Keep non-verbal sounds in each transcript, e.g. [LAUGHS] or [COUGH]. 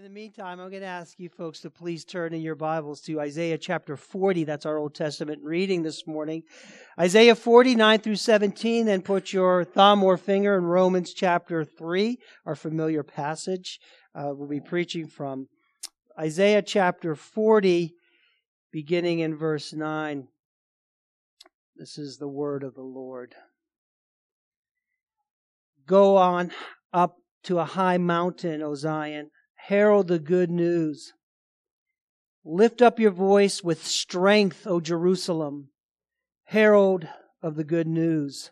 In the meantime, I'm going to ask you folks to please turn in your Bibles to Isaiah chapter 40. That's our Old Testament reading this morning. Isaiah 49 through 17, then put your thumb or finger in Romans chapter 3, our familiar passage. Uh, we'll be preaching from Isaiah chapter 40, beginning in verse 9. This is the word of the Lord. Go on up to a high mountain, O Zion herald the good news. Lift up your voice with strength, O Jerusalem, herald of the good news.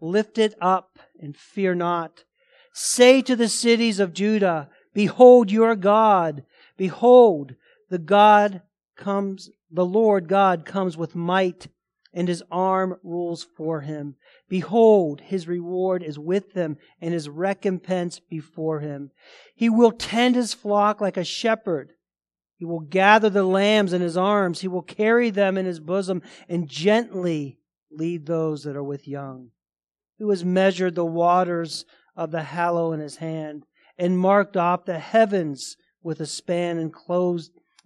Lift it up and fear not. Say to the cities of Judah, Behold your God. Behold, the God comes, the Lord God comes with might and his arm rules for him. Behold, his reward is with him, and his recompense before him. He will tend his flock like a shepherd. He will gather the lambs in his arms. He will carry them in his bosom and gently lead those that are with young. Who has measured the waters of the hallow in his hand and marked off the heavens with a span and closed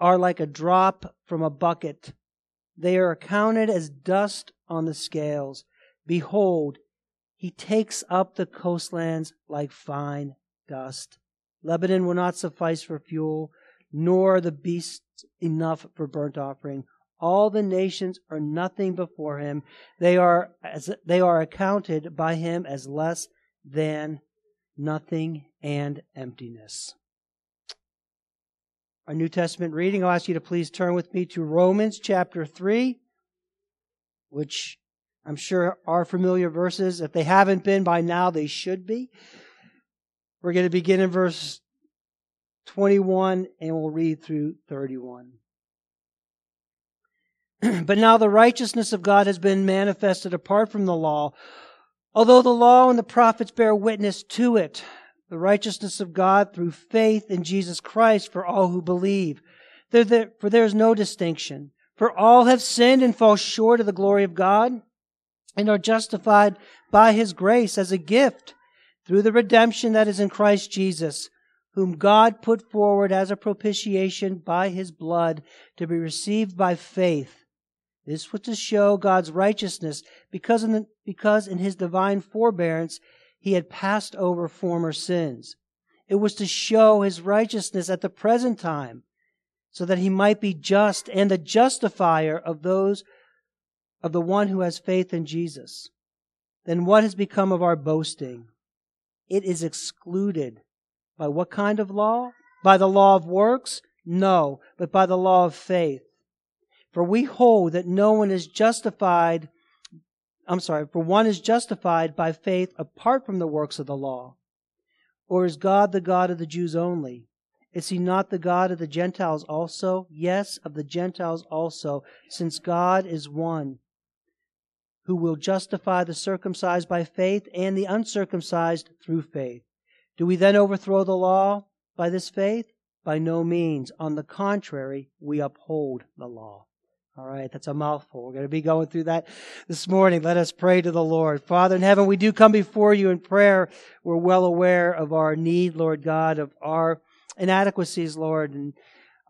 are like a drop from a bucket. They are accounted as dust on the scales. Behold, he takes up the coastlands like fine dust. Lebanon will not suffice for fuel, nor the beasts enough for burnt offering. All the nations are nothing before him. They are as, they are accounted by him as less than nothing and emptiness our New Testament reading, I'll ask you to please turn with me to Romans chapter 3, which I'm sure are familiar verses. If they haven't been by now, they should be. We're going to begin in verse 21 and we'll read through 31. [CLEARS THROAT] but now the righteousness of God has been manifested apart from the law, although the law and the prophets bear witness to it the righteousness of God through faith in Jesus Christ for all who believe. For there is no distinction. For all have sinned and fall short of the glory of God and are justified by his grace as a gift through the redemption that is in Christ Jesus, whom God put forward as a propitiation by his blood to be received by faith. This was to show God's righteousness because in, the, because in his divine forbearance he had passed over former sins. It was to show his righteousness at the present time, so that he might be just and the justifier of those of the one who has faith in Jesus. Then what has become of our boasting? It is excluded. By what kind of law? By the law of works? No, but by the law of faith. For we hold that no one is justified I'm sorry, for one is justified by faith apart from the works of the law. Or is God the God of the Jews only? Is he not the God of the Gentiles also? Yes, of the Gentiles also, since God is one, who will justify the circumcised by faith and the uncircumcised through faith. Do we then overthrow the law by this faith? By no means. On the contrary, we uphold the law. All right, that's a mouthful. We're going to be going through that this morning. Let us pray to the Lord. Father in heaven, we do come before you in prayer. We're well aware of our need, Lord God, of our inadequacies, Lord, and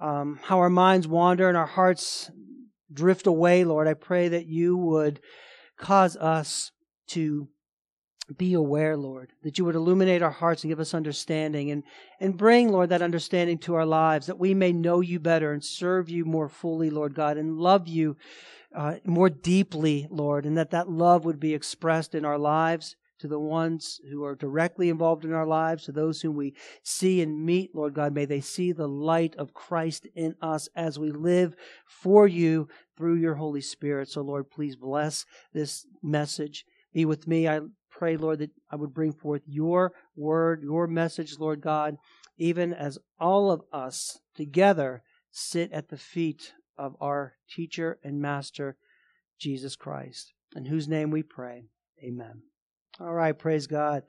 um, how our minds wander and our hearts drift away, Lord. I pray that you would cause us to be aware, Lord, that you would illuminate our hearts and give us understanding and, and bring, Lord, that understanding to our lives that we may know you better and serve you more fully, Lord God, and love you uh, more deeply, Lord, and that that love would be expressed in our lives to the ones who are directly involved in our lives, to those whom we see and meet, Lord God. May they see the light of Christ in us as we live for you through your Holy Spirit. So, Lord, please bless this message. Be with me. I pray, Lord, that I would bring forth your word, your message, Lord God, even as all of us together sit at the feet of our teacher and master, Jesus Christ, in whose name we pray. Amen. All right, praise God.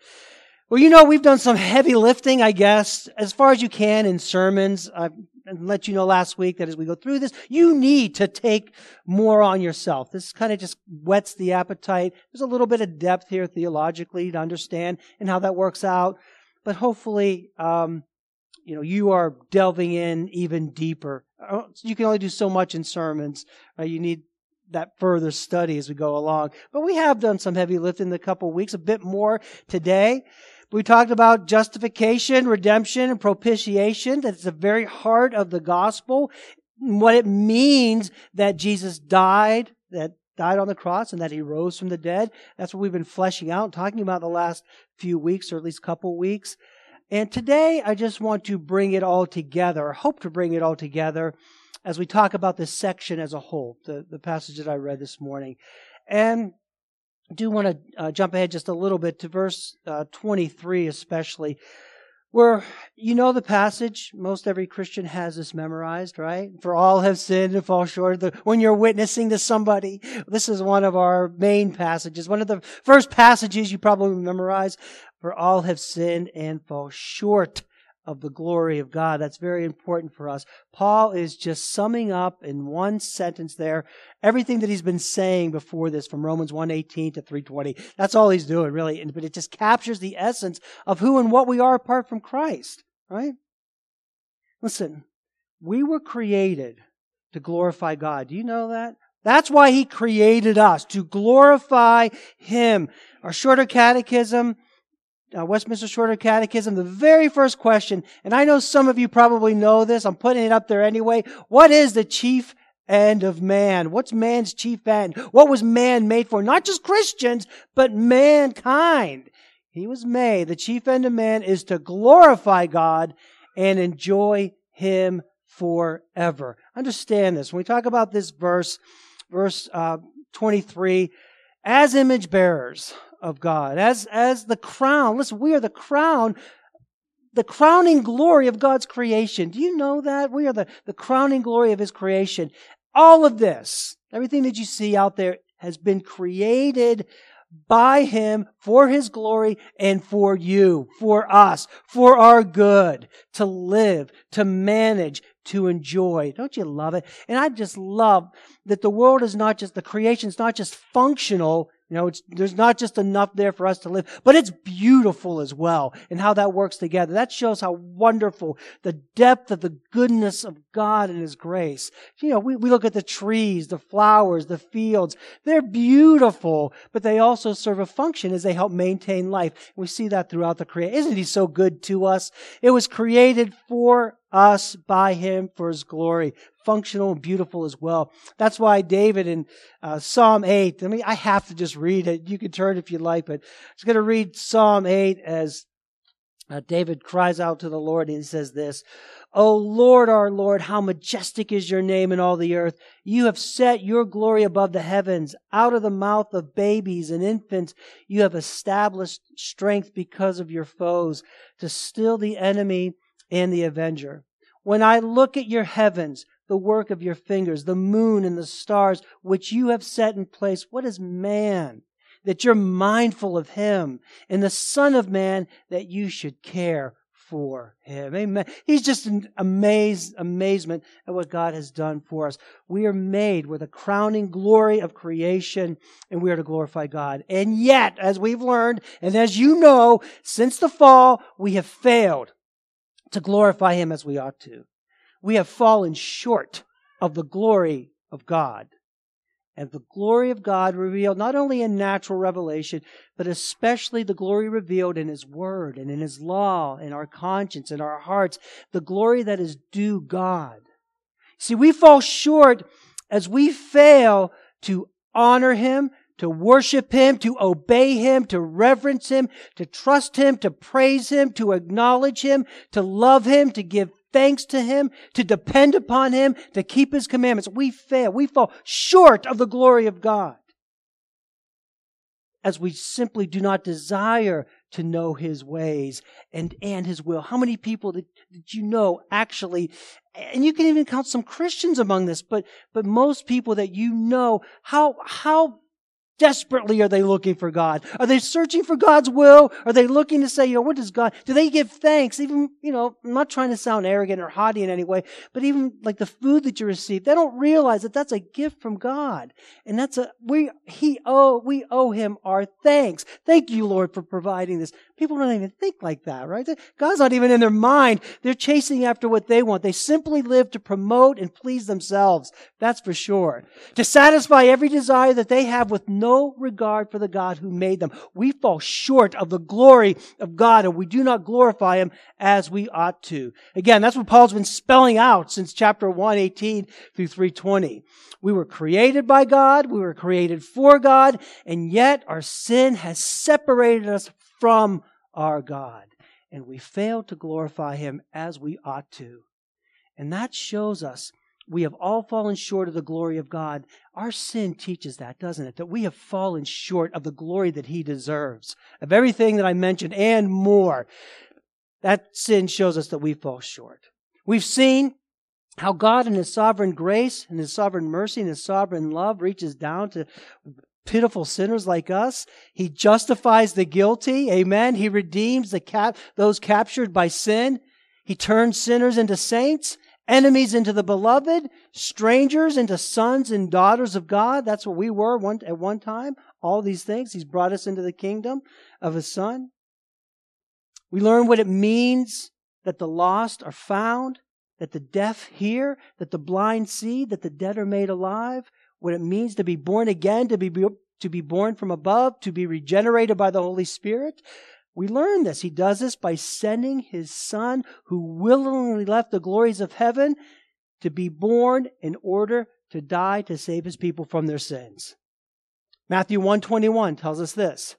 Well, you know, we've done some heavy lifting, I guess, as far as you can in sermons. I've let you know last week that as we go through this, you need to take more on yourself. This kind of just whets the appetite. There's a little bit of depth here theologically to understand and how that works out. But hopefully, um, you know, you are delving in even deeper. Uh, you can only do so much in sermons. You need that further study as we go along. But we have done some heavy lifting in a couple weeks, a bit more today. We talked about justification, redemption, and propitiation. That's the very heart of the gospel. What it means that Jesus died, that died on the cross and that he rose from the dead. That's what we've been fleshing out, and talking about the last few weeks or at least couple weeks. And today I just want to bring it all together, hope to bring it all together as we talk about this section as a whole, the, the passage that I read this morning. And do want to uh, jump ahead just a little bit to verse uh, 23, especially, where you know the passage. Most every Christian has this memorized, right? For all have sinned and fall short. The, when you're witnessing to somebody, this is one of our main passages. One of the first passages you probably memorize. For all have sinned and fall short of the glory of God. That's very important for us. Paul is just summing up in one sentence there everything that he's been saying before this from Romans 1:18 to 3:20. That's all he's doing really, but it just captures the essence of who and what we are apart from Christ, right? Listen, we were created to glorify God. Do you know that? That's why he created us, to glorify him. Our shorter catechism uh, Westminster Shorter Catechism, the very first question, and I know some of you probably know this, I'm putting it up there anyway. What is the chief end of man? What's man's chief end? What was man made for? Not just Christians, but mankind. He was made. The chief end of man is to glorify God and enjoy Him forever. Understand this. When we talk about this verse, verse uh, 23, as image bearers, of God, as, as the crown. Listen, we are the crown, the crowning glory of God's creation. Do you know that? We are the, the crowning glory of His creation. All of this, everything that you see out there has been created by Him for His glory and for you, for us, for our good, to live, to manage, to enjoy. Don't you love it? And I just love that the world is not just, the creation is not just functional, you know, there's not just enough there for us to live, but it's beautiful as well and how that works together. That shows how wonderful the depth of the goodness of God and His grace. You know, we, we look at the trees, the flowers, the fields. They're beautiful, but they also serve a function as they help maintain life. We see that throughout the creation. Isn't He so good to us? It was created for us by him for his glory. Functional and beautiful as well. That's why David in uh, Psalm 8, I mean, I have to just read it. You can turn if you like, but I'm just going to read Psalm 8 as uh, David cries out to the Lord and he says this, O Lord, our Lord, how majestic is your name in all the earth. You have set your glory above the heavens. Out of the mouth of babies and infants, you have established strength because of your foes to still the enemy and the avenger. When I look at your heavens, the work of your fingers, the moon and the stars, which you have set in place, what is man that you're mindful of him, and the Son of Man that you should care for him. Amen. He's just an amazed amazement at what God has done for us. We are made with a crowning glory of creation, and we are to glorify God. And yet, as we've learned, and as you know, since the fall, we have failed to glorify Him as we ought to. We have fallen short of the glory of God. And the glory of God revealed not only in natural revelation, but especially the glory revealed in His Word and in His law, in our conscience, in our hearts, the glory that is due God. See, we fall short as we fail to honor Him, to worship Him, to obey Him, to reverence Him, to trust Him, to praise Him, to acknowledge Him, to love Him, to give thanks to Him, to depend upon Him, to keep His commandments. We fail. We fall short of the glory of God. as we simply do not desire to know his ways and, and his will. How many people did, did you know actually, and you can even count some Christians among this, but, but most people that you know, how, how desperately are they looking for God? Are they searching for God's will? Are they looking to say, you know, what does God, do they give thanks? Even, you know, I'm not trying to sound arrogant or haughty in any way, but even like the food that you receive, they don't realize that that's a gift from God. And that's a, we, he owe, we owe him our thanks. Thank you, Lord, for providing this. People don't even think like that, right? God's not even in their mind. They're chasing after what they want. They simply live to promote and please themselves. That's for sure. To satisfy every desire that they have with no regard for the God who made them. We fall short of the glory of God and we do not glorify Him as we ought to. Again, that's what Paul's been spelling out since chapter 118 through 320. We were created by God. We were created for God. And yet our sin has separated us from our God. And we fail to glorify Him as we ought to. And that shows us we have all fallen short of the glory of God. Our sin teaches that, doesn't it? That we have fallen short of the glory that He deserves, of everything that I mentioned and more. That sin shows us that we fall short. We've seen how God in His sovereign grace and His sovereign mercy and His sovereign love reaches down to pitiful sinners like us. He justifies the guilty. Amen. He redeems the cap- those captured by sin. He turns sinners into saints, enemies into the beloved, strangers into sons and daughters of God. That's what we were one, at one time. All these things. He's brought us into the kingdom of His Son. We learn what it means that the lost are found, that the deaf hear, that the blind see, that the dead are made alive what it means to be born again, to be, to be born from above, to be regenerated by the Holy Spirit. We learn this. He does this by sending his son who willingly left the glories of heaven to be born in order to die to save his people from their sins. Matthew 121 tells us this.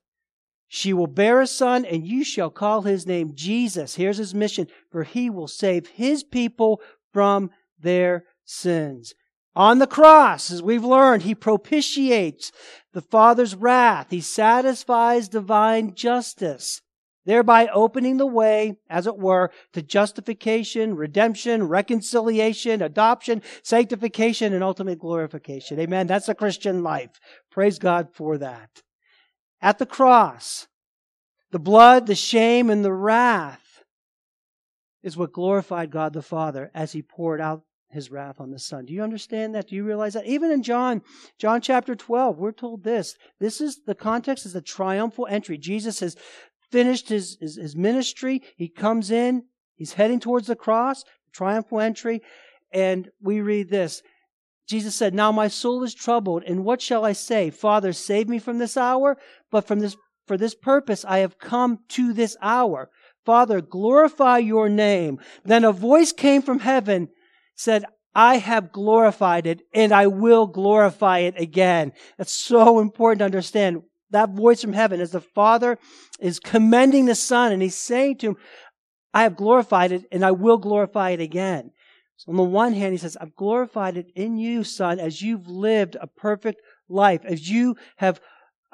She will bear a son and you shall call his name Jesus. Here's his mission for he will save his people from their sins. On the cross, as we've learned, he propitiates the Father's wrath. He satisfies divine justice, thereby opening the way, as it were, to justification, redemption, reconciliation, adoption, sanctification, and ultimate glorification. Amen. That's the Christian life. Praise God for that. At the cross, the blood, the shame, and the wrath is what glorified God the Father as he poured out his wrath on the Son. Do you understand that? Do you realize that? Even in John, John chapter 12, we're told this. This is, the context is a triumphal entry. Jesus has finished his, his, his ministry. He comes in. He's heading towards the cross, triumphal entry. And we read this. Jesus said, Now my soul is troubled, and what shall I say? Father, save me from this hour, but from this, for this purpose I have come to this hour. Father, glorify your name. Then a voice came from heaven, said, I have glorified it and I will glorify it again. That's so important to understand. That voice from heaven as the Father is commending the Son and he's saying to him, I have glorified it and I will glorify it again. So on the one hand, he says, I've glorified it in you, son, as you've lived a perfect life, as you have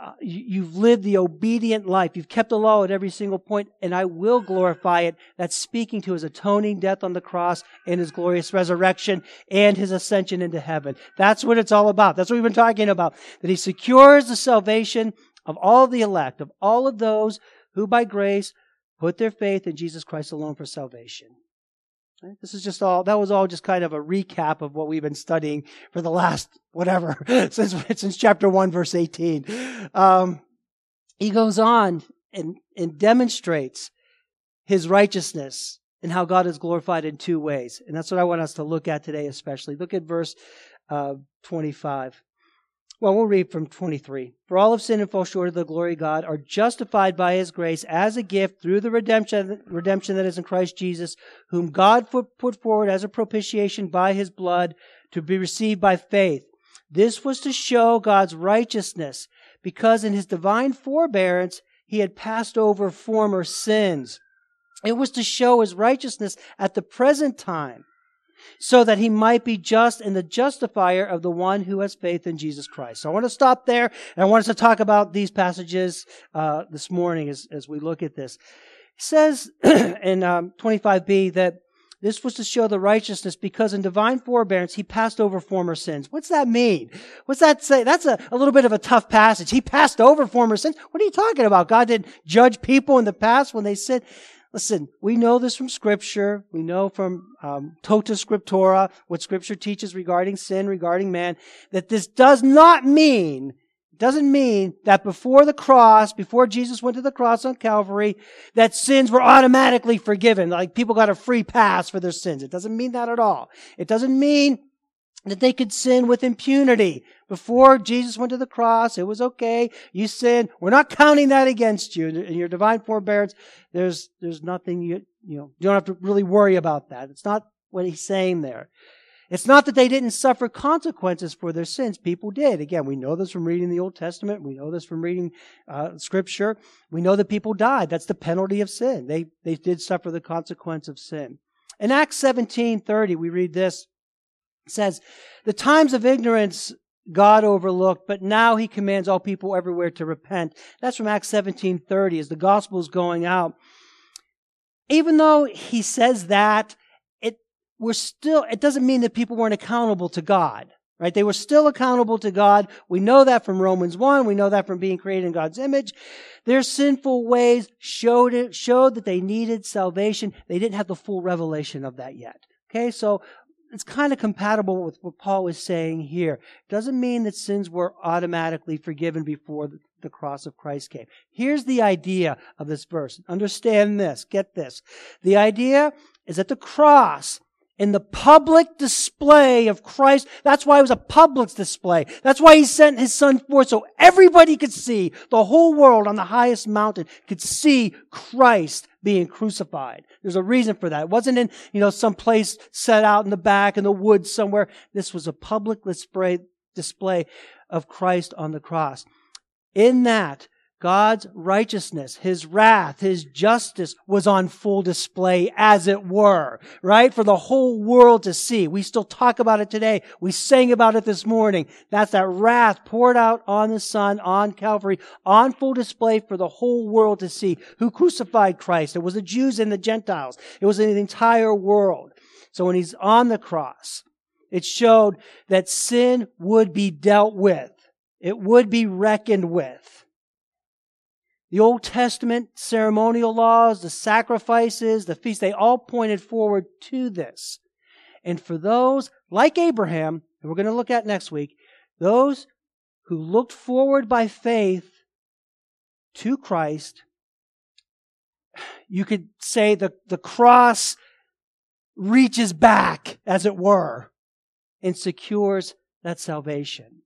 uh, you've lived the obedient life. You've kept the law at every single point, and I will glorify it. That's speaking to his atoning death on the cross and his glorious resurrection and his ascension into heaven. That's what it's all about. That's what we've been talking about. That he secures the salvation of all the elect, of all of those who by grace put their faith in Jesus Christ alone for salvation. This is just all, that was all just kind of a recap of what we've been studying for the last, whatever, [LAUGHS] since, since chapter 1, verse 18. Um, he goes on and, and demonstrates his righteousness and how God is glorified in two ways. And that's what I want us to look at today, especially. Look at verse uh, 25. Well, we'll read from 23. For all have sinned and fall short of the glory of God, are justified by his grace as a gift through the redemption, redemption that is in Christ Jesus, whom God put forward as a propitiation by his blood to be received by faith. This was to show God's righteousness, because in his divine forbearance he had passed over former sins. It was to show his righteousness at the present time so that he might be just and the justifier of the one who has faith in Jesus Christ. So I want to stop there, and I want us to talk about these passages uh, this morning as, as we look at this. It says [CLEARS THROAT] in um, 25b that this was to show the righteousness because in divine forbearance he passed over former sins. What's that mean? What's that say? That's a, a little bit of a tough passage. He passed over former sins. What are you talking about? God didn't judge people in the past when they sinned. Listen, we know this from Scripture. We know from um, Tota Scriptura, what Scripture teaches regarding sin, regarding man, that this does not mean, doesn't mean that before the cross, before Jesus went to the cross on Calvary, that sins were automatically forgiven. Like people got a free pass for their sins. It doesn't mean that at all. It doesn't mean that they could sin with impunity. Before Jesus went to the cross, it was okay. You sin. We're not counting that against you. In your divine forbearance, there's, there's nothing you, you know, you don't have to really worry about that. It's not what he's saying there. It's not that they didn't suffer consequences for their sins. People did. Again, we know this from reading the Old Testament. We know this from reading uh, Scripture. We know that people died. That's the penalty of sin. They, they did suffer the consequence of sin. In Acts 17, 30, we read this says, The times of ignorance God overlooked, but now he commands all people everywhere to repent. That's from Acts 17:30 as the gospel is going out. Even though he says that, it we're still it doesn't mean that people weren't accountable to God. Right? They were still accountable to God. We know that from Romans 1. We know that from being created in God's image. Their sinful ways showed it, showed that they needed salvation. They didn't have the full revelation of that yet. Okay, so it's kind of compatible with what Paul is saying here. Doesn't mean that sins were automatically forgiven before the, the cross of Christ came. Here's the idea of this verse. Understand this. Get this. The idea is that the cross in the public display of Christ. That's why it was a public display. That's why he sent his son forth so everybody could see, the whole world on the highest mountain could see Christ being crucified. There's a reason for that. It wasn't in, you know, some place set out in the back in the woods somewhere. This was a public display, display of Christ on the cross. In that, God's righteousness, His wrath, His justice was on full display, as it were, right? For the whole world to see. We still talk about it today. We sang about it this morning. That's that wrath poured out on the Son, on Calvary, on full display for the whole world to see. Who crucified Christ? It was the Jews and the Gentiles. It was the entire world. So when He's on the cross, it showed that sin would be dealt with. It would be reckoned with. The Old Testament ceremonial laws, the sacrifices, the feasts, they all pointed forward to this. And for those like Abraham, and we're going to look at next week, those who looked forward by faith to Christ, you could say the, the cross reaches back, as it were, and secures that salvation.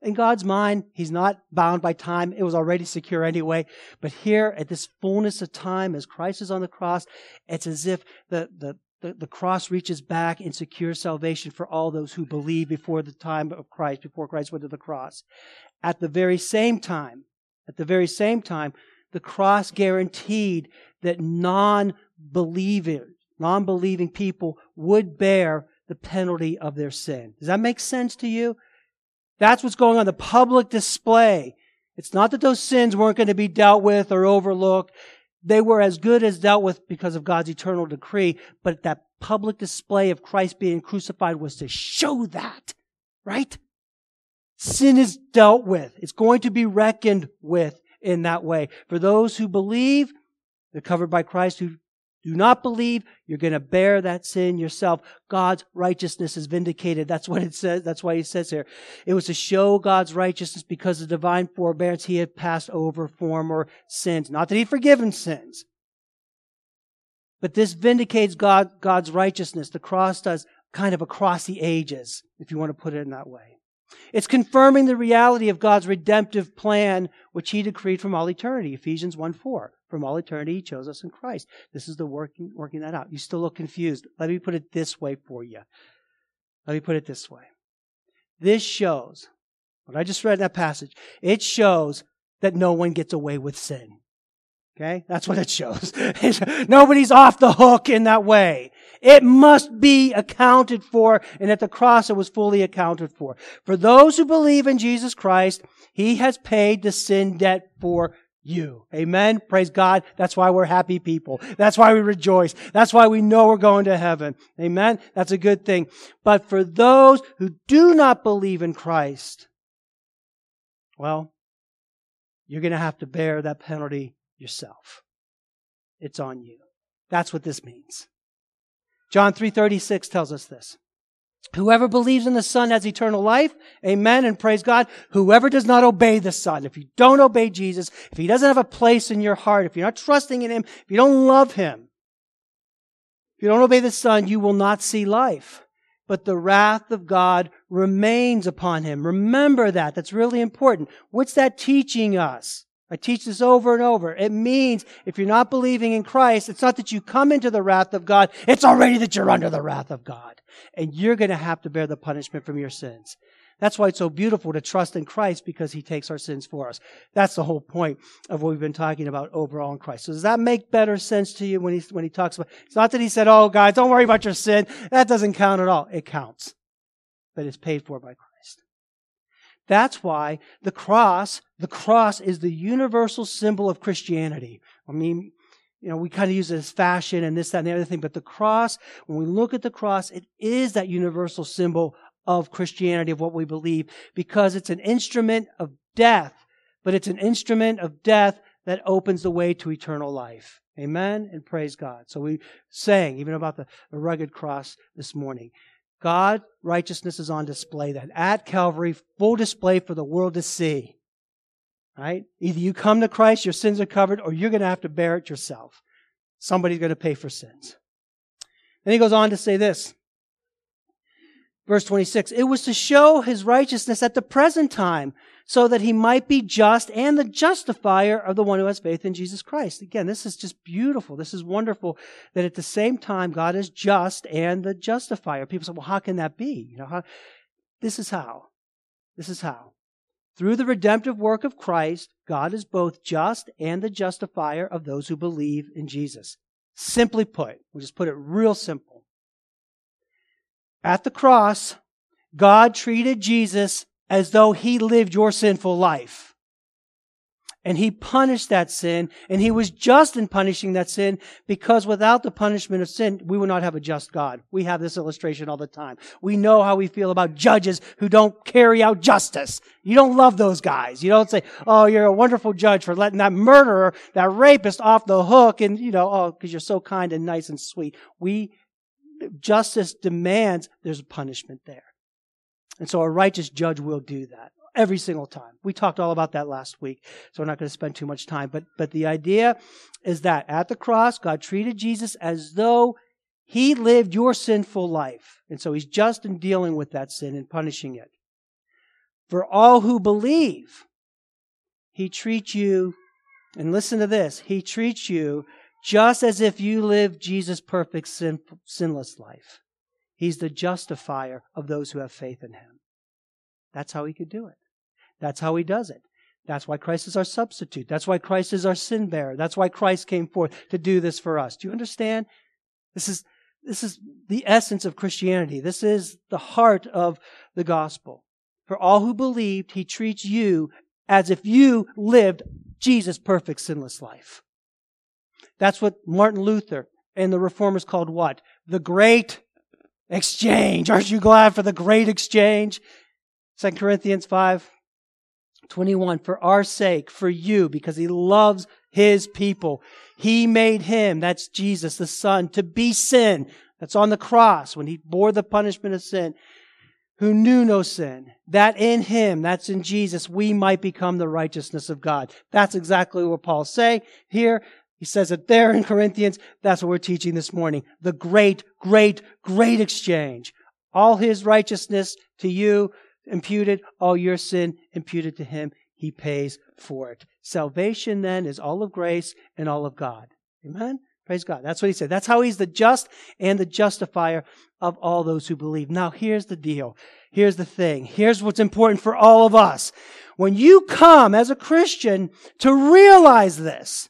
In God's mind, He's not bound by time. It was already secure anyway. But here, at this fullness of time, as Christ is on the cross, it's as if the, the, the, the, cross reaches back and secures salvation for all those who believe before the time of Christ, before Christ went to the cross. At the very same time, at the very same time, the cross guaranteed that non-believing, non-believing people would bear the penalty of their sin. Does that make sense to you? That's what's going on, the public display. It's not that those sins weren't going to be dealt with or overlooked. They were as good as dealt with because of God's eternal decree, but that public display of Christ being crucified was to show that, right? Sin is dealt with. It's going to be reckoned with in that way. For those who believe, they're covered by Christ. Who do not believe, you're going to bear that sin yourself. God's righteousness is vindicated. That's what it says. That's why he says here. It was to show God's righteousness because of divine forbearance he had passed over former sins. Not that he'd forgiven sins. But this vindicates God, God's righteousness. The cross does kind of across the ages, if you want to put it in that way. It's confirming the reality of God's redemptive plan, which he decreed from all eternity. Ephesians 1 4. From all eternity, he chose us in Christ. This is the working, working that out. You still look confused. Let me put it this way for you. Let me put it this way. This shows, what I just read in that passage, it shows that no one gets away with sin. Okay? That's what it shows. [LAUGHS] Nobody's off the hook in that way. It must be accounted for, and at the cross it was fully accounted for. For those who believe in Jesus Christ, He has paid the sin debt for you. Amen. Praise God. That's why we're happy people. That's why we rejoice. That's why we know we're going to heaven. Amen. That's a good thing. But for those who do not believe in Christ, well, you're going to have to bear that penalty yourself. It's on you. That's what this means. John 3:36 tells us this. Whoever believes in the Son has eternal life. Amen. And praise God. Whoever does not obey the Son, if you don't obey Jesus, if He doesn't have a place in your heart, if you're not trusting in Him, if you don't love Him, if you don't obey the Son, you will not see life. But the wrath of God remains upon Him. Remember that. That's really important. What's that teaching us? I teach this over and over. It means if you're not believing in Christ, it's not that you come into the wrath of God, it's already that you're under the wrath of God. And you're going to have to bear the punishment from your sins. That's why it's so beautiful to trust in Christ because he takes our sins for us. That's the whole point of what we've been talking about overall in Christ. So does that make better sense to you when he, when he talks about, it's not that he said, oh guys, don't worry about your sin. That doesn't count at all. It counts. But it's paid for by Christ. That's why the cross, the cross is the universal symbol of Christianity. I mean, you know, we kind of use it as fashion and this, that, and the other thing, but the cross, when we look at the cross, it is that universal symbol of Christianity, of what we believe, because it's an instrument of death, but it's an instrument of death that opens the way to eternal life. Amen and praise God. So we sang even about the, the rugged cross this morning. God, righteousness is on display then. At Calvary, full display for the world to see. Right? Either you come to Christ, your sins are covered, or you're going to have to bear it yourself. Somebody's going to pay for sins. Then he goes on to say this. Verse 26, it was to show his righteousness at the present time so that he might be just and the justifier of the one who has faith in Jesus Christ. Again, this is just beautiful. This is wonderful that at the same time God is just and the justifier. People say, well, how can that be? You know, how? This is how. This is how. Through the redemptive work of Christ, God is both just and the justifier of those who believe in Jesus. Simply put, we'll just put it real simple. At the cross, God treated Jesus as though he lived your sinful life. And he punished that sin, and he was just in punishing that sin because without the punishment of sin, we would not have a just God. We have this illustration all the time. We know how we feel about judges who don't carry out justice. You don't love those guys. You don't say, oh, you're a wonderful judge for letting that murderer, that rapist off the hook, and, you know, oh, because you're so kind and nice and sweet. We, justice demands there's a punishment there. And so a righteous judge will do that every single time. We talked all about that last week, so we're not going to spend too much time. But, but the idea is that at the cross, God treated Jesus as though he lived your sinful life. And so he's just in dealing with that sin and punishing it. For all who believe, he treats you, and listen to this, he treats you just as if you lived Jesus' perfect sin, sinless life. He's the justifier of those who have faith in him. That's how he could do it. That's how he does it. That's why Christ is our substitute. That's why Christ is our sin bearer. That's why Christ came forth to do this for us. Do you understand? This is, this is the essence of Christianity. This is the heart of the gospel. For all who believed, he treats you as if you lived Jesus' perfect sinless life. That's what Martin Luther and the reformers called what? The great exchange. Aren't you glad for the great exchange? 2 Corinthians 5 21. For our sake, for you, because he loves his people, he made him, that's Jesus, the Son, to be sin. That's on the cross when he bore the punishment of sin, who knew no sin. That in him, that's in Jesus, we might become the righteousness of God. That's exactly what Paul's saying here. He says it there in Corinthians. That's what we're teaching this morning. The great, great, great exchange. All his righteousness to you imputed, all your sin imputed to him. He pays for it. Salvation then is all of grace and all of God. Amen? Praise God. That's what he said. That's how he's the just and the justifier of all those who believe. Now here's the deal. Here's the thing. Here's what's important for all of us. When you come as a Christian to realize this,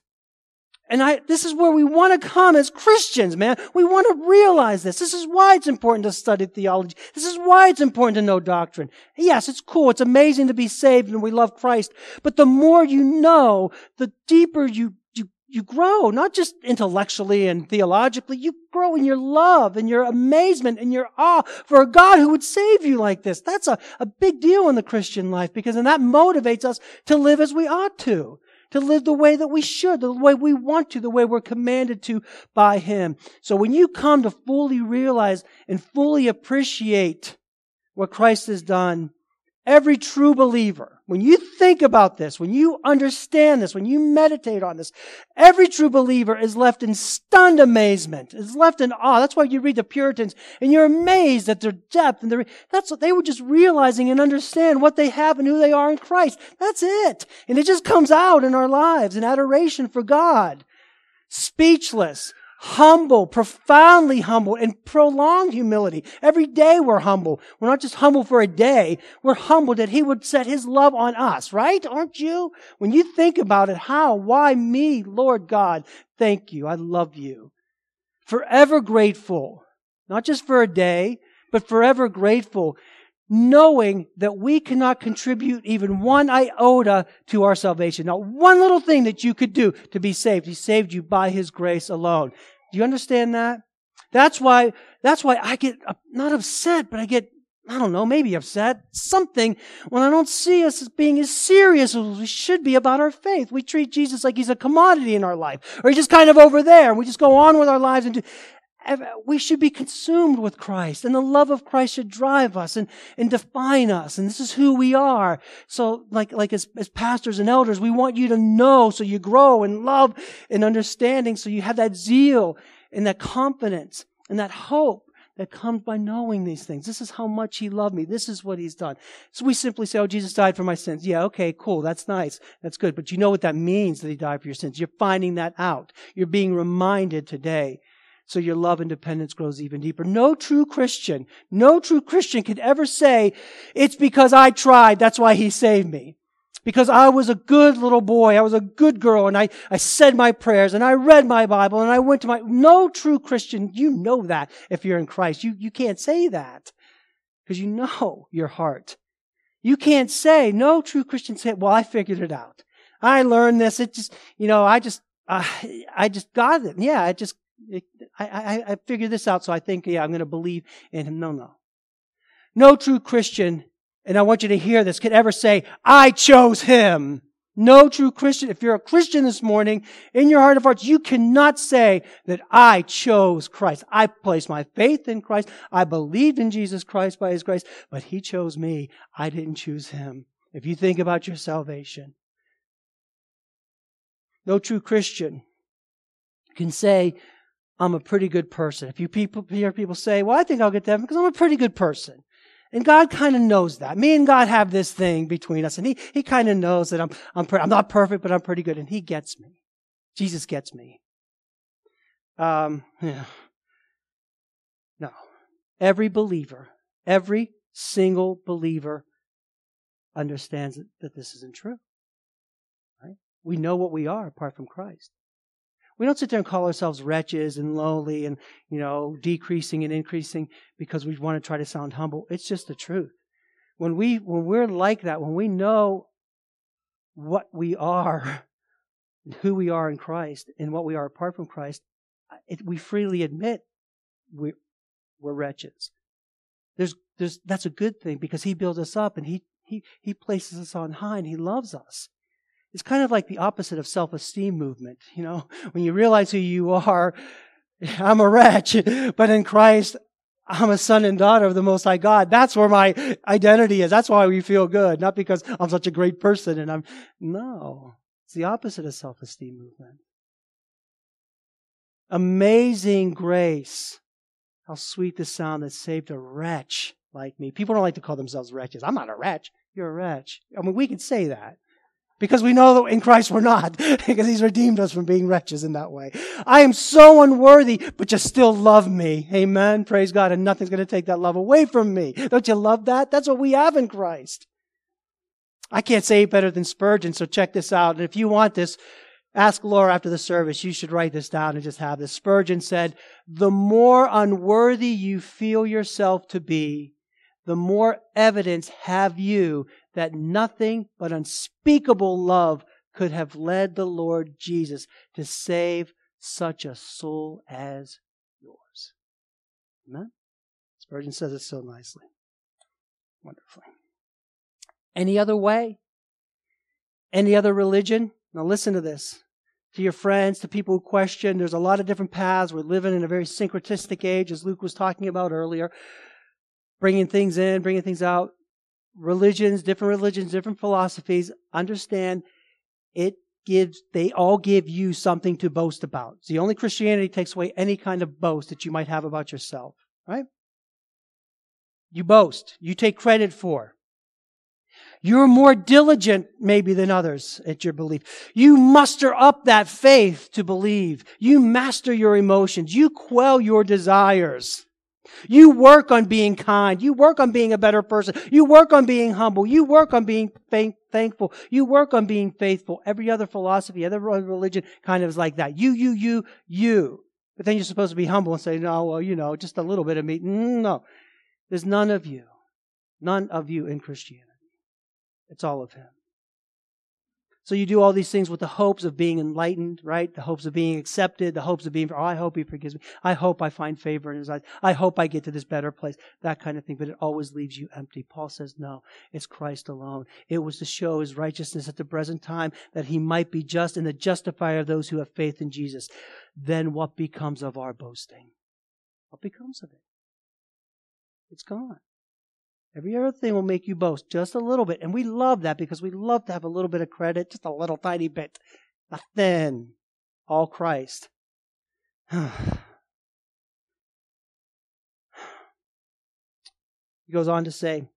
And I, this is where we want to come as Christians, man. We want to realize this. This is why it's important to study theology. This is why it's important to know doctrine. Yes, it's cool. It's amazing to be saved and we love Christ. But the more you know, the deeper you, you, you grow, not just intellectually and theologically. You grow in your love and your amazement and your awe for a God who would save you like this. That's a, a big deal in the Christian life because then that motivates us to live as we ought to to live the way that we should, the way we want to, the way we're commanded to by Him. So when you come to fully realize and fully appreciate what Christ has done, Every true believer, when you think about this, when you understand this, when you meditate on this, every true believer is left in stunned amazement, is left in awe. That's why you read the Puritans and you're amazed at their depth and their, that's what they were just realizing and understand what they have and who they are in Christ. That's it. And it just comes out in our lives in adoration for God. Speechless humble, profoundly humble, and prolonged humility. Every day we're humble. We're not just humble for a day. We're humble that He would set His love on us, right? Aren't you? When you think about it, how? Why me, Lord God? Thank you. I love you. Forever grateful. Not just for a day, but forever grateful knowing that we cannot contribute even one iota to our salvation. Not one little thing that you could do to be saved. He saved you by His grace alone. Do you understand that? That's why, that's why I get uh, not upset, but I get, I don't know, maybe upset, something when I don't see us as being as serious as we should be about our faith. We treat Jesus like he's a commodity in our life, or he's just kind of over there, and we just go on with our lives and do, we should be consumed with Christ and the love of Christ should drive us and, and define us. And this is who we are. So like, like as, as pastors and elders, we want you to know so you grow in love and understanding so you have that zeal and that confidence and that hope that comes by knowing these things. This is how much He loved me. This is what He's done. So we simply say, Oh, Jesus died for my sins. Yeah, okay, cool. That's nice. That's good. But you know what that means that He died for your sins. You're finding that out. You're being reminded today so your love and dependence grows even deeper. No true Christian, no true Christian could ever say, it's because I tried, that's why he saved me. Because I was a good little boy, I was a good girl, and I, I said my prayers, and I read my Bible, and I went to my, no true Christian, you know that if you're in Christ. You, you can't say that. Because you know your heart. You can't say, no true Christian say, well, I figured it out. I learned this. It just, you know, I just, uh, I just got it. Yeah, it just I, I, I figured this out, so I think, yeah, I'm going to believe in him. No, no. No true Christian, and I want you to hear this, could ever say, I chose him. No true Christian, if you're a Christian this morning, in your heart of hearts, you cannot say that I chose Christ. I placed my faith in Christ. I believed in Jesus Christ by His grace, but He chose me. I didn't choose Him. If you think about your salvation, no true Christian can say, I'm a pretty good person. If you people hear people say, well, I think I'll get to heaven because I'm a pretty good person. And God kind of knows that. Me and God have this thing between us and he, he kind of knows that I'm, I'm, pre- I'm not perfect, but I'm pretty good and he gets me. Jesus gets me. Um, yeah. No. Every believer, every single believer understands that, this isn't true. Right? We know what we are apart from Christ. We don't sit there and call ourselves wretches and lowly and, you know, decreasing and increasing because we want to try to sound humble. It's just the truth. When we, when we're like that, when we know what we are, [LAUGHS] who we are in Christ and what we are apart from Christ, it, we freely admit we, we're wretches. There's, there's, that's a good thing because He builds us up and He, He, He places us on high and He loves us. It's kind of like the opposite of self-esteem movement. You know, [LAUGHS] when you realize who you are, [LAUGHS] I'm a wretch, [LAUGHS] but in Christ, I'm a son and daughter of the Most High God. That's where my identity is. That's why we feel good. Not because I'm such a great person and I'm, no. It's the opposite of self-esteem movement. Amazing grace. How sweet the sound that saved a wretch like me. People don't like to call themselves wretches. I'm not a wretch. You're a wretch. I mean, we can say that. Because we know that in Christ we're not, [LAUGHS] because He's redeemed us from being wretches in that way. I am so unworthy, but you still love me. Amen. Praise God. And nothing's going to take that love away from me. Don't you love that? That's what we have in Christ. I can't say it better than Spurgeon, so check this out. And if you want this, ask Laura after the service. You should write this down and just have this. Spurgeon said, the more unworthy you feel yourself to be, the more evidence have you that nothing but unspeakable love could have led the Lord Jesus to save such a soul as yours. Amen? Spurgeon says it so nicely. Wonderfully. Any other way? Any other religion? Now listen to this. To your friends, to people who question, there's a lot of different paths. We're living in a very syncretistic age, as Luke was talking about earlier. Bringing things in, bringing things out. Religions, different religions, different philosophies. Understand it gives, they all give you something to boast about. It's the only Christianity takes away any kind of boast that you might have about yourself, right? You boast. You take credit for. You're more diligent, maybe, than others at your belief. You muster up that faith to believe. You master your emotions. You quell your desires. You work on being kind. You work on being a better person. You work on being humble. You work on being thankful. You work on being faithful. Every other philosophy, every other religion kind of is like that. You, you, you, you. But then you're supposed to be humble and say, no, well, you know, just a little bit of me. Mm, no. There's none of you. None of you in Christianity. It's all of Him. So you do all these things with the hopes of being enlightened, right? The hopes of being accepted, the hopes of being, oh, I hope he forgives me. I hope I find favor in his eyes. I hope I get to this better place. That kind of thing. But it always leaves you empty. Paul says, no, it's Christ alone. It was to show his righteousness at the present time that he might be just and the justifier of those who have faith in Jesus. Then what becomes of our boasting? What becomes of it? It's gone. Every other thing will make you boast just a little bit. And we love that because we love to have a little bit of credit, just a little tiny bit. Nothing. All Christ. [SIGHS] he goes on to say,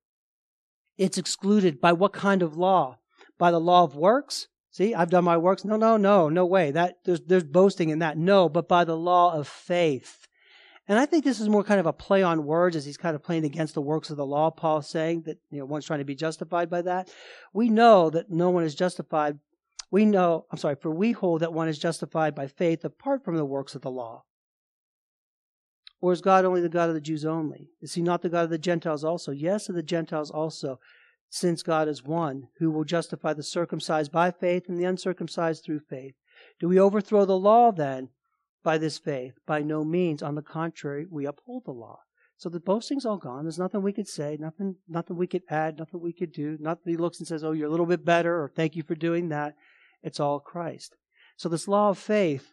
it's excluded by what kind of law? By the law of works? See, I've done my works. No, no, no, no way. That there's there's boasting in that. No, but by the law of faith. And I think this is more kind of a play on words as he's kind of playing against the works of the law, Paul saying that you know one's trying to be justified by that. We know that no one is justified. We know, I'm sorry, for we hold that one is justified by faith apart from the works of the law. Or is God only the God of the Jews only? Is he not the God of the Gentiles also? Yes, of the Gentiles also, since God is one, who will justify the circumcised by faith and the uncircumcised through faith. Do we overthrow the law then? By this faith. By no means. On the contrary, we uphold the law. So the boasting's all gone. There's nothing we could say, nothing, nothing we could add, nothing we could do. Nothing he looks and says, "Oh, you're a little bit better," or "Thank you for doing that." It's all Christ. So this law of faith,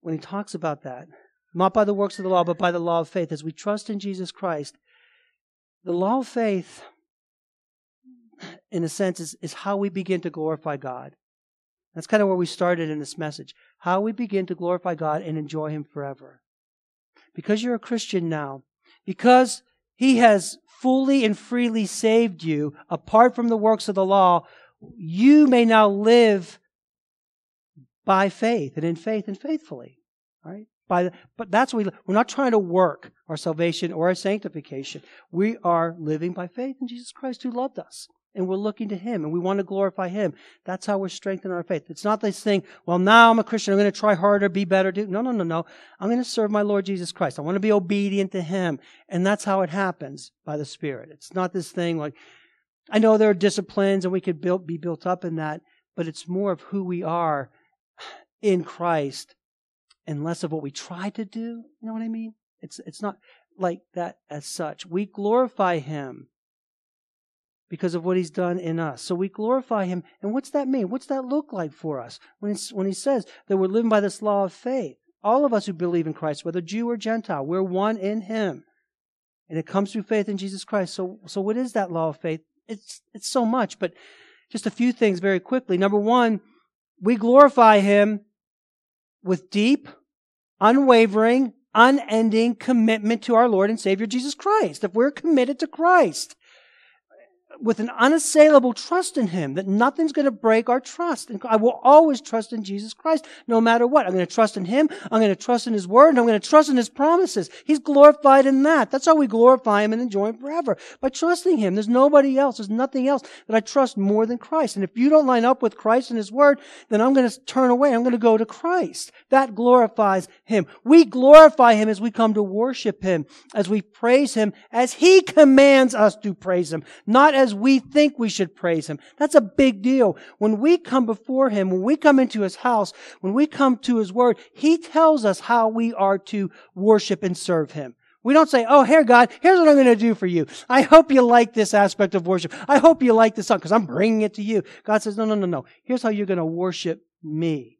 when he talks about that, not by the works of the law, but by the law of faith, as we trust in Jesus Christ, the law of faith, in a sense, is, is how we begin to glorify God. That's kind of where we started in this message. How we begin to glorify God and enjoy Him forever. Because you're a Christian now, because He has fully and freely saved you apart from the works of the law, you may now live by faith and in faith and faithfully. Right? By the, but that's what we, we're not trying to work our salvation or our sanctification. We are living by faith in Jesus Christ who loved us and we're looking to Him and we want to glorify Him. That's how we're strengthening our faith. It's not this thing, well, now I'm a Christian, I'm going to try harder, be better. Do. No, no, no, no. I'm going to serve my Lord Jesus Christ. I want to be obedient to Him. And that's how it happens by the Spirit. It's not this thing like, I know there are disciplines and we could build, be built up in that, but it's more of who we are in Christ and less of what we try to do. You know what I mean? It's, it's not like that as such. We glorify Him because of what he's done in us. So we glorify him. And what's that mean? What's that look like for us? When, when he says that we're living by this law of faith. All of us who believe in Christ, whether Jew or Gentile, we're one in him. And it comes through faith in Jesus Christ. So, so what is that law of faith? It's, it's so much, but just a few things very quickly. Number one, we glorify him with deep, unwavering, unending commitment to our Lord and Savior Jesus Christ. If we're committed to Christ, with an unassailable trust in Him that nothing's going to break our trust. And I will always trust in Jesus Christ no matter what. I'm going to trust in Him. I'm going to trust in His Word and I'm going to trust in His promises. He's glorified in that. That's how we glorify Him and enjoy Him forever. By trusting Him. There's nobody else. There's nothing else that I trust more than Christ. And if you don't line up with Christ and His Word, then I'm going to turn away. I'm going to go to Christ. That glorifies Him. We glorify Him as we come to worship Him, as we praise Him, as He commands us to praise Him, not as we think we should praise Him. That's a big deal. When we come before Him, when we come into His house, when we come to His Word, He tells us how we are to worship and serve Him. We don't say, oh, here, God, here's what I'm going to do for you. I hope you like this aspect of worship. I hope you like this song because I'm bringing it to you. God says, no, no, no, no. Here's how you're going to worship me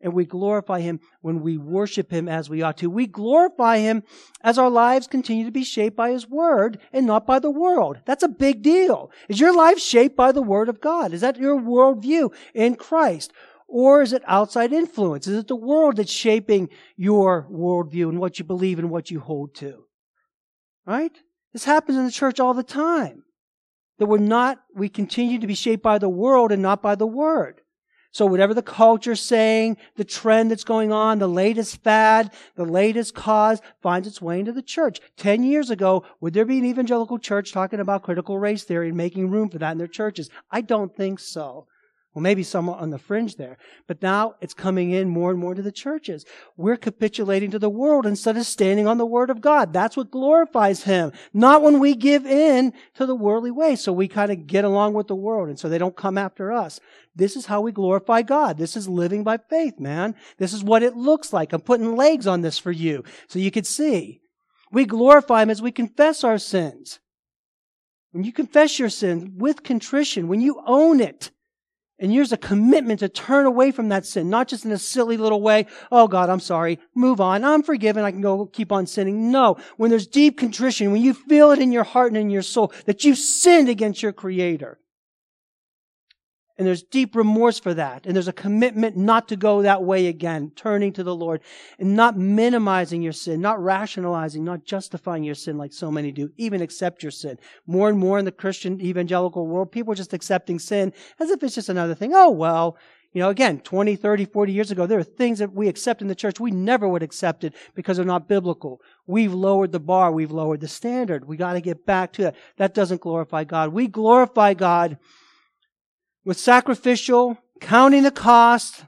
and we glorify Him when we worship Him as we ought to. We glorify Him as our lives continue to be shaped by His Word and not by the world. That's a big deal. Is your life shaped by the Word of God? Is that your worldview in Christ? Or is it outside influence? Is it the world that's shaping your worldview and what you believe and what you hold to? Right? This happens in the church all the time. That we're not, we continue to be shaped by the world and not by the Word. So whatever the culture's saying, the trend that's going on, the latest fad, the latest cause finds its way into the church. Ten years ago, would there be an evangelical church talking about critical race theory and making room for that in their churches? I don't think so. Well, maybe some on the fringe there. But now it's coming in more and more to the churches. We're capitulating to the world instead of standing on the word of God. That's what glorifies Him. Not when we give in to the worldly way. So we kind of get along with the world and so they don't come after us. This is how we glorify God. This is living by faith, man. This is what it looks like. I'm putting legs on this for you so you could see. We glorify Him as we confess our sins. When you confess your sins with contrition, when you own it, and here's a commitment to turn away from that sin, not just in a silly little way. Oh God, I'm sorry. Move on. I'm forgiven. I can go keep on sinning. No. When there's deep contrition, when you feel it in your heart and in your soul that you've sinned against your creator, and there's deep remorse for that. And there's a commitment not to go that way again, turning to the Lord and not minimizing your sin, not rationalizing, not justifying your sin like so many do, even accept your sin. More and more in the Christian evangelical world, people are just accepting sin as if it's just another thing. Oh, well, you know, again, 20, 30, 40 years ago, there are things that we accept in the church we never would accept it because they're not biblical. We've lowered the bar. We've lowered the standard. We got to get back to that. That doesn't glorify God. We glorify God with sacrificial, counting the cost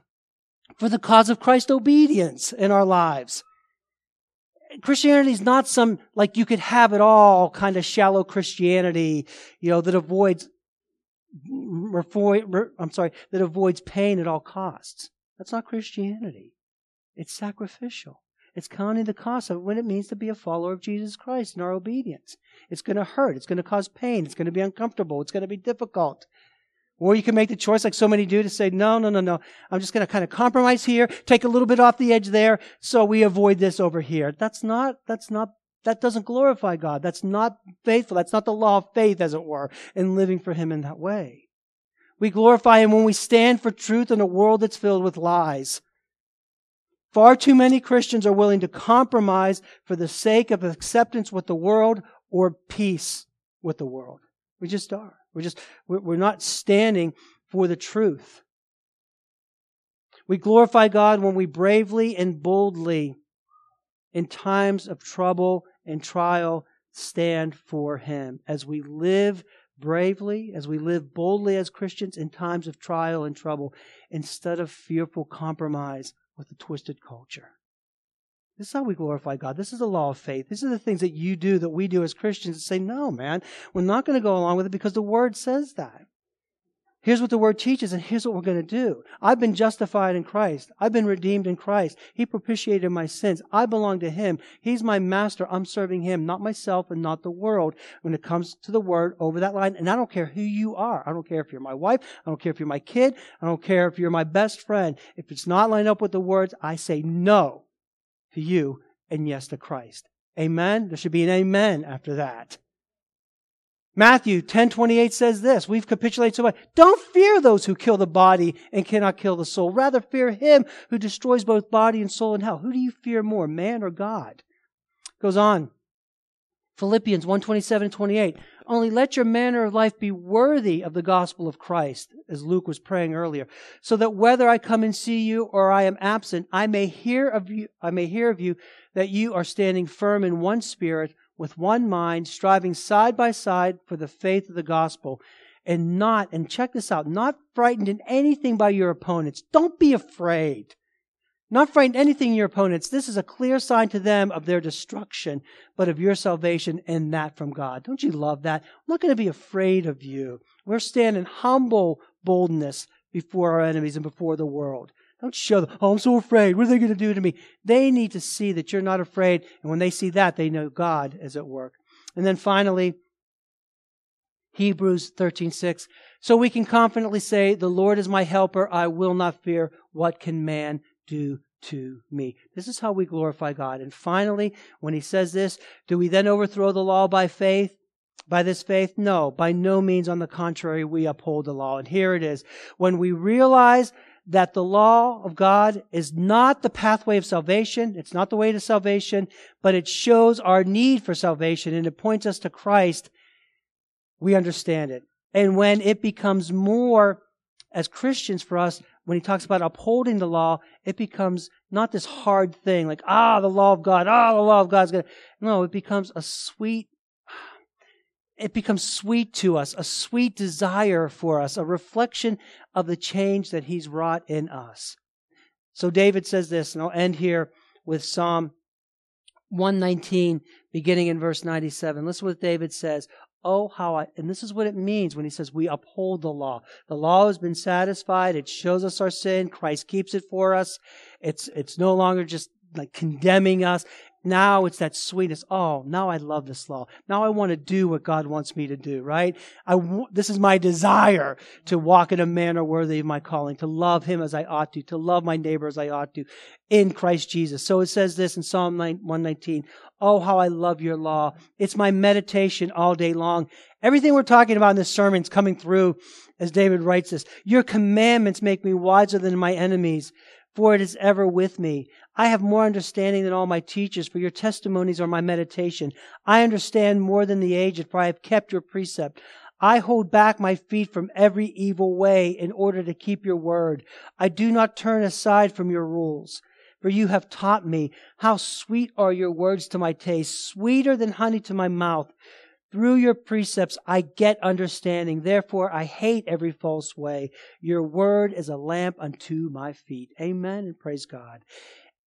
for the cause of Christ's obedience in our lives. Christianity is not some, like you could have it all kind of shallow Christianity, you know, that avoids, I'm sorry, that avoids pain at all costs. That's not Christianity. It's sacrificial. It's counting the cost of what it means to be a follower of Jesus Christ in our obedience. It's going to hurt. It's going to cause pain. It's going to be uncomfortable. It's going to be difficult. Or you can make the choice like so many do to say, no, no, no, no. I'm just going to kind of compromise here, take a little bit off the edge there, so we avoid this over here. That's not, that's not, that doesn't glorify God. That's not faithful. That's not the law of faith, as it were, in living for Him in that way. We glorify Him when we stand for truth in a world that's filled with lies. Far too many Christians are willing to compromise for the sake of acceptance with the world or peace with the world. We just are. We're just, we're not standing for the truth. We glorify God when we bravely and boldly, in times of trouble and trial, stand for Him. As we live bravely, as we live boldly as Christians in times of trial and trouble, instead of fearful compromise with a twisted culture. This is how we glorify God. This is the law of faith. These are the things that you do, that we do as Christians, and say, no, man, we're not going to go along with it because the Word says that. Here's what the Word teaches, and here's what we're going to do. I've been justified in Christ. I've been redeemed in Christ. He propitiated my sins. I belong to Him. He's my master. I'm serving Him, not myself and not the world when it comes to the Word over that line. And I don't care who you are. I don't care if you're my wife. I don't care if you're my kid. I don't care if you're my best friend. If it's not lined up with the words, I say no to you and yes to Christ. Amen? There should be an amen after that. Matthew 10:28 says this, we've capitulated so much. Don't fear those who kill the body and cannot kill the soul. Rather fear him who destroys both body and soul in hell. Who do you fear more, man or God? Goes on. Philippians 1 27 and 28. Only let your manner of life be worthy of the gospel of Christ, as Luke was praying earlier, so that whether I come and see you or I am absent, I may hear of you, I may hear of you that you are standing firm in one spirit, with one mind, striving side by side for the faith of the gospel, and not, and check this out, not frightened in anything by your opponents. Don't be afraid. Not frightened anything your opponents. This is a clear sign to them of their destruction, but of your salvation and that from God. Don't you love that? I'm not going to be afraid of you. We're standing humble boldness before our enemies and before the world. Don't show them, oh, I'm so afraid. What are they going to do to me? They need to see that you're not afraid. And when they see that, they know God is at work. And then finally, Hebrews 13:6. So we can confidently say, "The Lord is my helper; I will not fear. What can man do to me. This is how we glorify God. And finally, when he says this, do we then overthrow the law by faith? By this faith? No, by no means. On the contrary, we uphold the law. And here it is. When we realize that the law of God is not the pathway of salvation, it's not the way to salvation, but it shows our need for salvation and it points us to Christ, we understand it. And when it becomes more as Christians for us, when he talks about upholding the law, it becomes not this hard thing like, ah, the law of God, ah, the law of God's good. No, it becomes a sweet, [SIGHS] it becomes sweet to us, a sweet desire for us, a reflection of the change that he's wrought in us. So David says this, and I'll end here with Psalm 119, beginning in verse 97. Listen to what David says. Oh, how I, and this is what it means when he says we uphold the law. The law has been satisfied. It shows us our sin. Christ keeps it for us. It's, it's no longer just like condemning us. Now it's that sweetness. Oh, now I love this law. Now I want to do what God wants me to do, right? I this is my desire to walk in a manner worthy of my calling, to love Him as I ought to, to love my neighbor as I ought to in Christ Jesus. So it says this in Psalm 119. Oh, how I love your law. It's my meditation all day long. Everything we're talking about in this sermon is coming through as David writes this. Your commandments make me wiser than my enemies for it is ever with me. I have more understanding than all my teachers, for your testimonies are my meditation. I understand more than the aged, for I have kept your precept. I hold back my feet from every evil way in order to keep your word. I do not turn aside from your rules. For you have taught me how sweet are your words to my taste, sweeter than honey to my mouth. Through your precepts I get understanding. Therefore I hate every false way. Your word is a lamp unto my feet. Amen and praise God.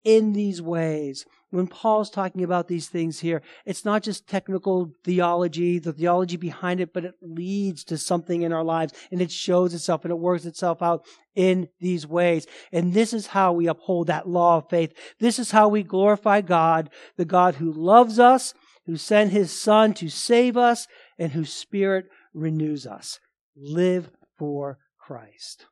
In these ways, when Paul's talking about these things here, it's not just technical theology, the theology behind it, but it leads to something in our lives and it shows itself and it works itself out in these ways. And this is how we uphold that law of faith. This is how we glorify God, the God who loves us who sent his Son to save us, and whose Spirit renews us. Live for Christ.